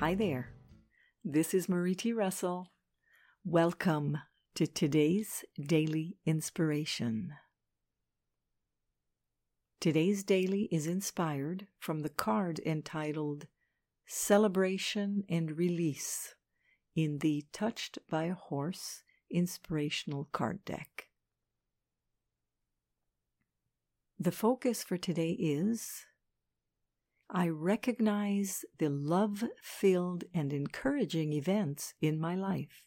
Hi there. This is Marie T. Russell. Welcome to today's daily inspiration. Today's daily is inspired from the card entitled Celebration and Release in the Touched by a Horse inspirational card deck. The focus for today is I recognize the love filled and encouraging events in my life.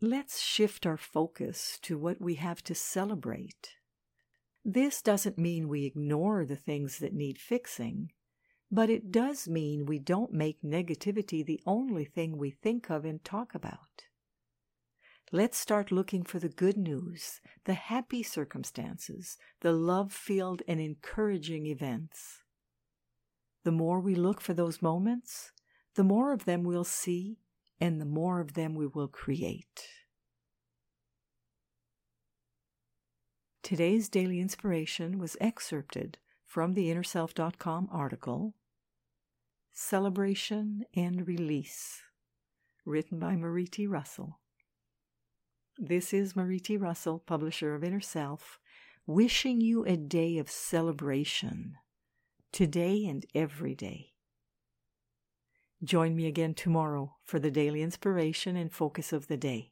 Let's shift our focus to what we have to celebrate. This doesn't mean we ignore the things that need fixing, but it does mean we don't make negativity the only thing we think of and talk about. Let's start looking for the good news, the happy circumstances, the love filled and encouraging events. The more we look for those moments, the more of them we'll see and the more of them we will create. Today's daily inspiration was excerpted from the InnerSelf.com article Celebration and Release, written by Marie T. Russell. This is Marie T. Russell, publisher of Inner Self, wishing you a day of celebration, today and every day. Join me again tomorrow for the daily inspiration and focus of the day.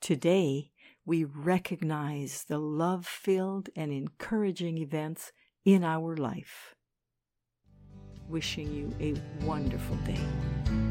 Today, we recognize the love filled and encouraging events in our life. Wishing you a wonderful day.